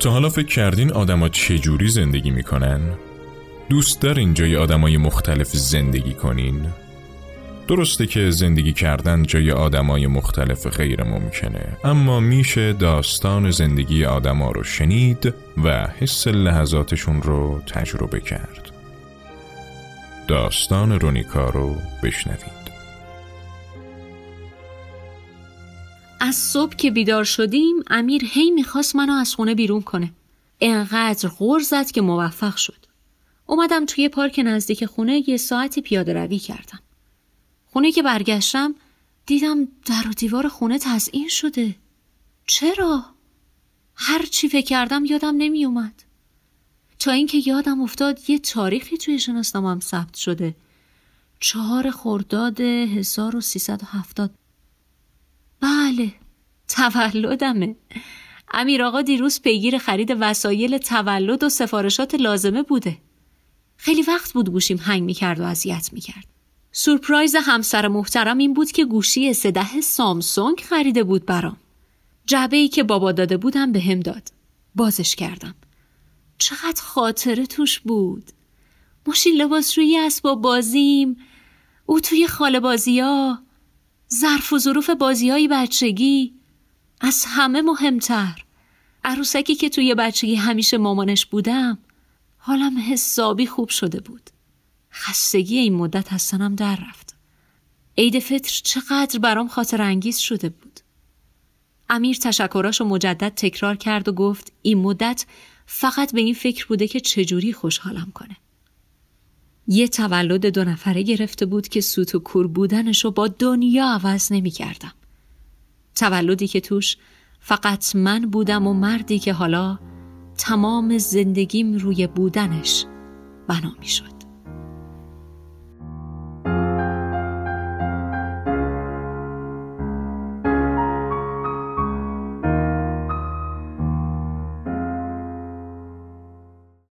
تا حالا فکر کردین آدما چجوری زندگی می‌کنن؟ دوست دارین جای آدمای مختلف زندگی کنین؟ درسته که زندگی کردن جای آدمای مختلف غیر ممکنه اما میشه داستان زندگی آدما رو شنید و حس لحظاتشون رو تجربه کرد داستان رونیکا رو بشنوید از صبح که بیدار شدیم امیر هی می‌خواست منو از خونه بیرون کنه. انقدر غور زد که موفق شد. اومدم توی پارک نزدیک خونه یه ساعتی پیاده روی کردم. خونه که برگشتم دیدم در و دیوار خونه تزئین شده. چرا؟ هر چی فکر کردم یادم نمی اومد تا اینکه یادم افتاد یه تاریخی توی شناسنامم ثبت شده. چهار خرداد 1370 بله تولدمه. امیر آقا دیروز پیگیر خرید وسایل تولد و سفارشات لازمه بوده. خیلی وقت بود گوشیم هنگ می‌کرد و اذیت می‌کرد. سورپرایز همسر محترم این بود که گوشی سده سامسونگ خریده بود برام. جعبه ای که بابا داده بودم به هم داد. بازش کردم. چقدر خاطره توش بود. ماشین لباس روی اسباب بازیم. او توی خاله بازی ها ظرف و ظروف بازی های بچگی از همه مهمتر. عروسکی که توی بچگی همیشه مامانش بودم حالم حسابی خوب شده بود. خستگی این مدت سنم در رفت. عید فطر چقدر برام خاطر انگیز شده بود. امیر تشکراش مجدد تکرار کرد و گفت این مدت فقط به این فکر بوده که چجوری خوشحالم کنه. یه تولد دو نفره گرفته بود که سوت و کور بودنش رو با دنیا عوض نمی کردم. تولدی که توش فقط من بودم و مردی که حالا تمام زندگیم روی بودنش بنا می شد.